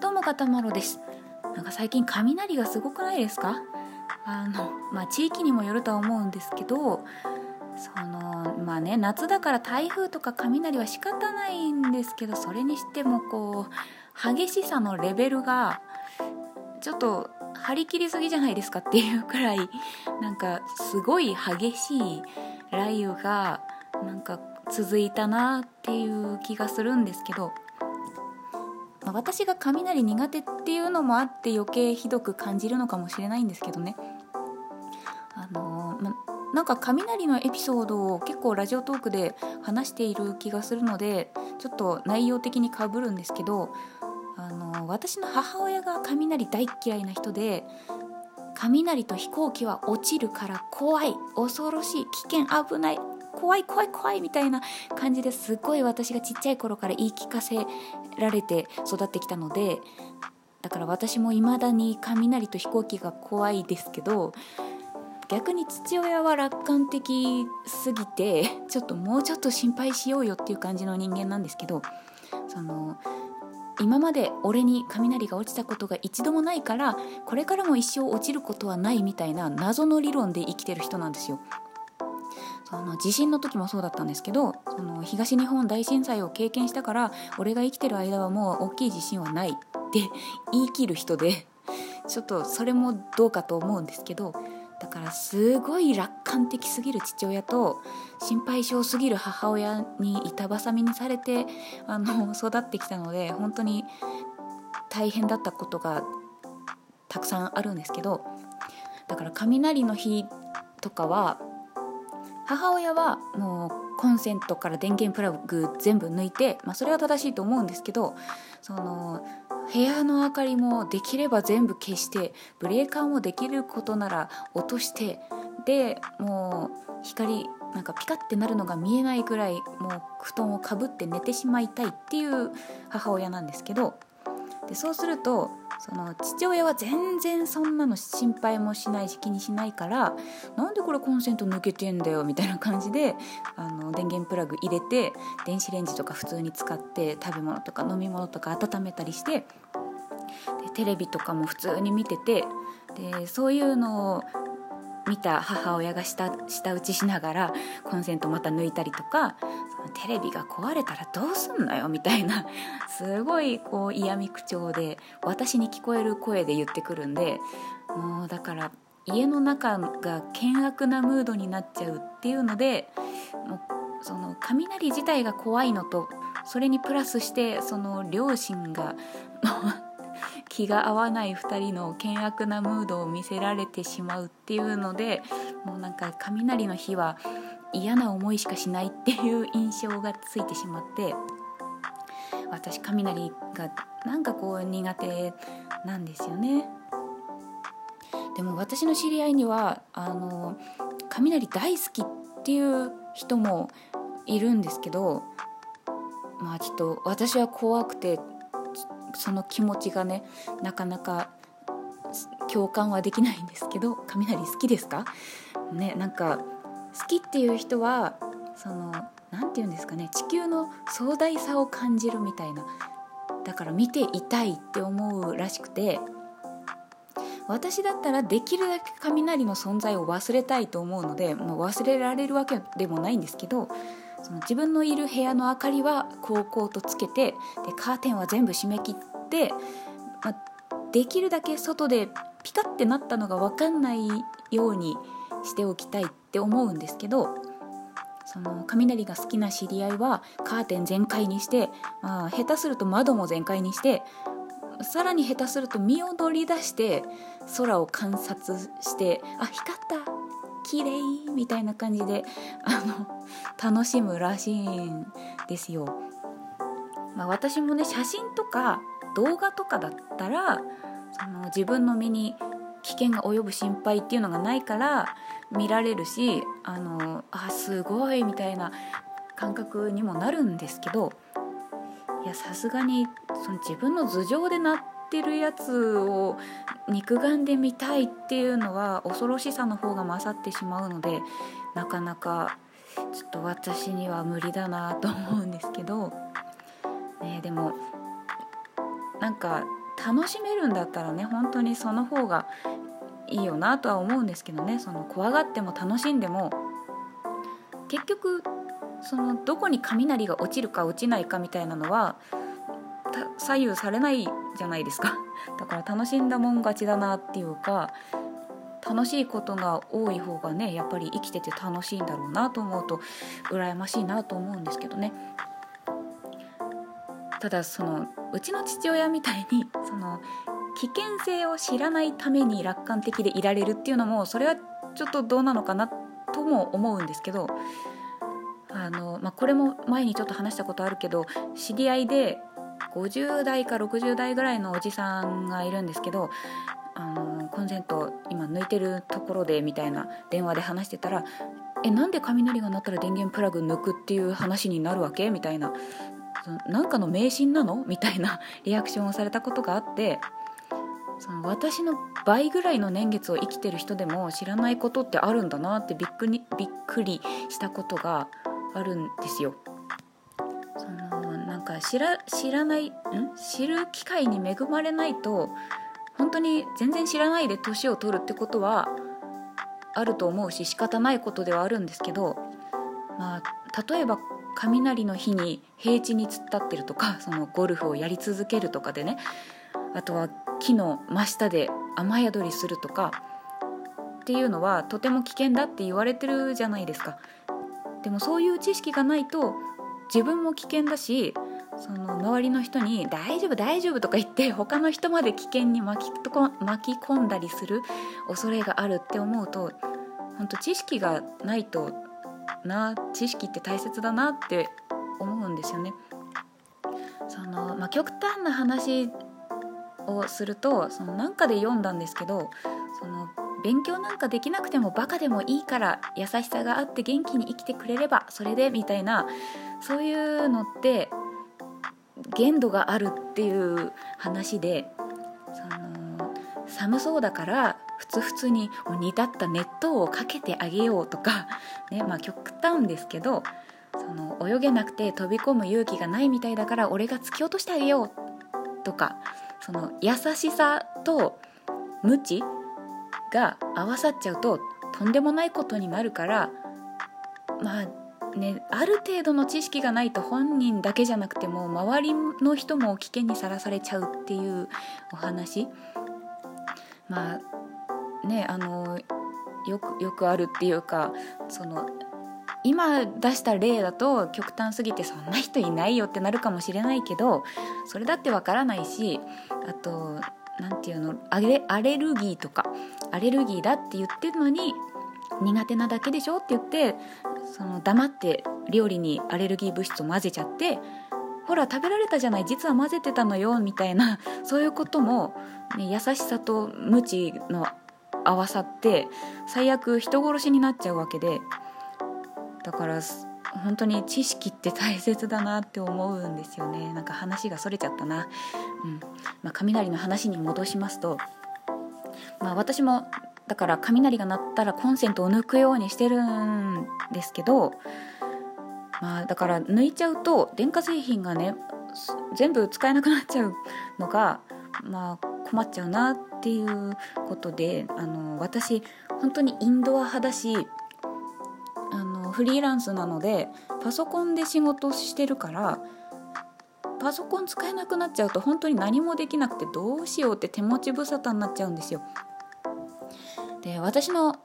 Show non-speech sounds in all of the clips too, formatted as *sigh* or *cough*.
どうもかたまろです。なんか最近雷がすごくないですか？あのまあ地域にもよるとは思うんですけどそのまあね夏だから台風とか雷は仕方ないんですけどそれにしてもこう激しさのレベルがちょっと張り切りすぎじゃないですか？っていうくらいなんかすごい激しい雷雨がなんか続いたなっていう気がするんですけど、まあ、私が雷苦手っていうのもあって余計ひどく感じるのかもしれないんですけどね。あのー、まなんか雷のエピソードを結構ラジオトークで話している気がするのでちょっと内容的にかぶるんですけどあの私の母親が雷大嫌いな人で雷と飛行機は落ちるから怖い恐ろしい危険危ない怖い怖い怖いみたいな感じですっごい私がちっちゃい頃から言い聞かせられて育ってきたのでだから私も未だに雷と飛行機が怖いですけど逆に父親は楽観的すぎて *laughs* ちょっともうちょっと心配しようよっていう感じの人間なんですけどその今まで俺に雷が落ちたことが一度もないからこれからも一生落ちることはないみたいな謎の理論で生きてる人なんですよ。その地震の時もそうだったんですけどその東日本大震災を経験したから俺が生きてる間はもう大きい地震はないって *laughs* 言い切る人でちょっとそれもどうかと思うんですけどだからすごい楽観的すぎる父親と心配性すぎる母親に板挟みにされてあの育ってきたので本当に大変だったことがたくさんあるんですけどだから雷の日とかは母親はもうコンセントから電源プラグ全部抜いて、まあ、それは正しいと思うんですけどその部屋の明かりもできれば全部消してブレーカーもできることなら落としてでもう光なんかピカってなるのが見えないぐらいもう布団をかぶって寝てしまいたいっていう母親なんですけどでそうするとその父親は全然そんなの心配もしないし気にしないからなんでこれコンセント抜けてんだよみたいな感じであの電源プラグ入れて電子レンジとか普通に使って食べ物とか飲み物とか温めたりしてでテレビとかも普通に見ててでそういうのを見た母親が舌打ちしながらコンセントまた抜いたりとかテレビが壊れたらどうすんのよみたいな *laughs* すごいこう嫌味口調で私に聞こえる声で言ってくるんでもうだから家の中が険悪なムードになっちゃうっていうのでもうその雷自体が怖いのとそれにプラスしてその両親が *laughs* 気が合わない2人の険悪なムードを見せられてしまうっていうのでもうなんか雷の日は嫌な思いしかしないっていう印象がついてしまって私雷がなんかこう苦手なんですよね。でも私の知り合いにはあの雷大好きっていう人もいるんですけどまあちょっと私は怖くてその気持ちがねなかなか共感はできないんですけど雷好きですか？ねなんか好きっていう人はその何て言うんですかね地球の壮大さを感じるみたいなだから見ていたいって思うらしくて私だったらできるだけ雷の存在を忘れたいと思うので、もう忘れられるわけでもないんですけどその自分のいる部屋の明かりはこうこうとつけてでカーテンは全部閉め切って、まできるだけ外でピカってなったのが分かんないようにしておきたいって思うんですけどその雷が好きな知り合いはカーテン全開にして、まあ、下手すると窓も全開にしてさらに下手すると身を乗り出して空を観察してあ光った綺麗みたいな感じであの楽しむらしいんですよ。まあ、私もね写真とか動画とかだったらその自分の身に危険が及ぶ心配っていうのがないから見られるしあのあすごいみたいな感覚にもなるんですけどいやさすがにその自分の頭上で鳴ってるやつを肉眼で見たいっていうのは恐ろしさの方が勝ってしまうのでなかなかちょっと私には無理だなと思うんですけど、ね、でもなんか楽しめるんだったらね本当にその方がいいよなとは思うんですけどね。その怖がっても楽しんでも結局そのどこに雷が落ちるか落ちないかみたいなのは左右されないじゃないですか。*laughs* だから楽しんだもん勝ちだなっていうか楽しいことが多い方がねやっぱり生きてて楽しいんだろうなと思うと羨ましいなと思うんですけどね。ただそのうちの父親みたいに *laughs* その危険性を知らないために楽観的でいられるっていうのもそれはちょっとどうなのかなとも思うんですけどあの、まあ、これも前にちょっと話したことあるけど知り合いで50代か60代ぐらいのおじさんがいるんですけどあのコンセント今抜いてるところでみたいな電話で話してたら「えなんで雷が鳴ったら電源プラグ抜くっていう話になるわけ?」みたいな「なんかの迷信なの?」みたいなリアクションをされたことがあってその私の倍ぐらいの年月を生きてる人でも知らないことってあるんだなってびっくりびっくりしたことがあるんですよ。そのなんか知ら知らないん？知る機会に恵まれないと本当に全然知らないで年を取るってことはあると思うし仕方ないことではあるんですけど、まあ、例えば雷の日に平地に突っ立ってるとか *laughs* そのゴルフをやり続けるとかでねあとは木の真下で雨宿りするとかっていうのはとても危険だって言われてるじゃないですか。でもそういう知識がないと自分も危険だしその周りの人に「大丈夫大丈夫」とか言って他の人まで危険に巻き巻き込んだりする恐れがあるって思うと本当知識がないとな知識って大切だなって思うんですよね。そのまあ、極端な話をするとそのなんかで読んだんですけどその勉強なんかできなくてもバカでもいいから優しさがあって元気に生きてくれればそれでみたいなそういうのって限度があるっていう話でその寒そうだからふつふつに煮立った熱湯をかけてあげようとか、*laughs* ねまあ、極端ですけどその泳げなくて飛び込む勇気がないみたいだから俺が突き落としてあげようとかその優しさと無知が合わさっちゃうととんでもないことになるからまあねある程度の知識がないと本人だけじゃなくても周りの人も危険にさらされちゃうっていうお話。まあねあのよくよくあるっていうかその今出した例だと極端すぎてそんな人いないよってなるかもしれないけどそれだってわからないしあと何て言うのアレアレルギーとかアレルギーだって言ってるのに苦手なだけでしょって言ってその黙って料理にアレルギー物質を混ぜちゃってほら食べられたじゃない実は混ぜてたのよみたいなそういうことも、ね、優しさと無知の合わさって最悪人殺しになっちゃうわけでだから本当に知識って大切だなって思うんですよね。なんか話がそれちゃったな、うん。まあ、雷の話に戻しますと、まあ、私もだから雷が鳴ったらコンセントを抜くようにしてるんですけど、まあ、だから抜いちゃうと電化製品がね全部使えなくなっちゃうのが、まあ、困っちゃうなっていうことであの私本当にインドア派だしあのフリーランスなのでパソコンで仕事してるからパソコン使えなくなっちゃうと本当に何もできなくてどうしようって手持ち無沙汰になっちゃうんですよ。で私の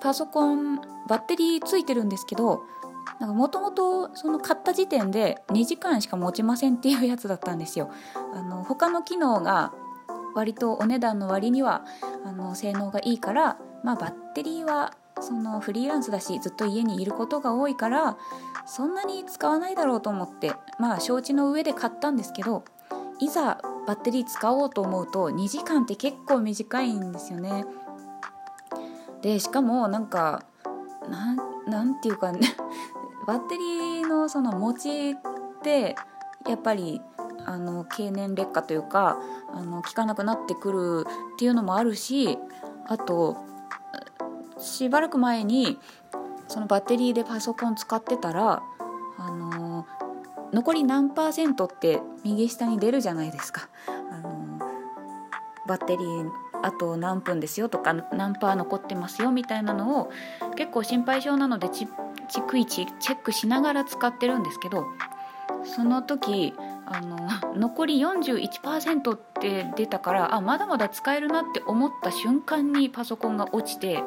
パソコンバッテリーついてるんですけどもともとその買った時点で2時間しか持ちませんっていうやつだったんですよ。あの他の機能が割とお値段の割にはあの性能がいいから、まあ、バッテリーはそのフリーランスだしずっと家にいることが多いからそんなに使わないだろうと思ってまあ承知の上で買ったんですけどいざバッテリー使おうと思うと2時間って結構短いんですよね。でしかもなんかなんていうかね *laughs* バッテリーのその持ちってやっぱりあの経年劣化というかあの効かなくなってくるっていうのもあるしあとしばらく前にそのバッテリーでパソコン使ってたらあの、残り何パーセントって右下に出るじゃないですか、あのバッテリーあと何分ですよとか何パー残ってますよみたいなのを結構心配性なので逐一チェックしながら使ってるんですけどその時あの残り41%って出たからあまだまだ使えるなって思った瞬間にパソコンが落ちて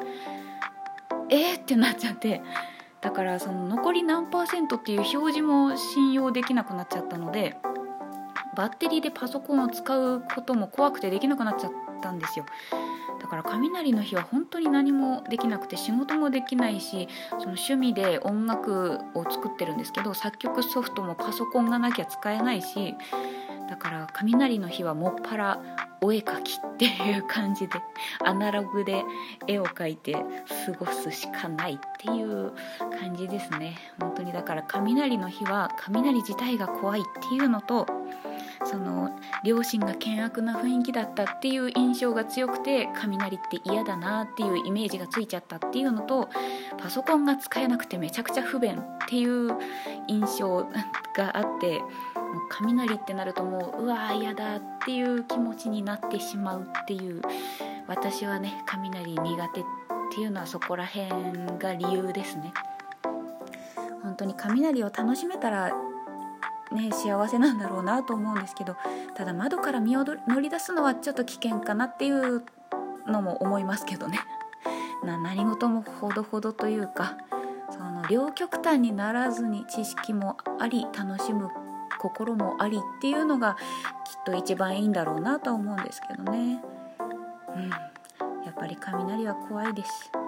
えーってなっちゃってだからその残り何パーセントっていう表示も信用できなくなっちゃったのでバッテリーでパソコンを使うことも怖くてできなくなっちゃったんですよ。だから雷の日は本当に何もできなくて仕事もできないしその趣味で音楽を作ってるんですけど作曲ソフトもパソコンがなきゃ使えないしだから雷の日はもっぱらお絵描きっていう感じでアナログで絵を描いて過ごすしかないっていう感じですね。本当にだから雷の日は雷自体が怖いっていうのとその両親が険悪な雰囲気だったっていう印象が強くて雷って嫌だなっていうイメージがついちゃったっていうのとパソコンが使えなくてめちゃくちゃ不便っていう印象があってもう雷ってなるともううわー嫌だっていう気持ちになってしまうっていう私はね雷苦手っていうのはそこら辺が理由ですね。本当に雷を楽しめたらね、幸せなんだろうなと思うんですけどただ窓から身を乗り出すのはちょっと危険かなっていうのも思いますけどね。*laughs* な何事もほどほどというかその両極端にならずに知識もあり楽しむ心もありっていうのがきっと一番いいんだろうなと思うんですけどね、うん、やっぱり雷は怖いです。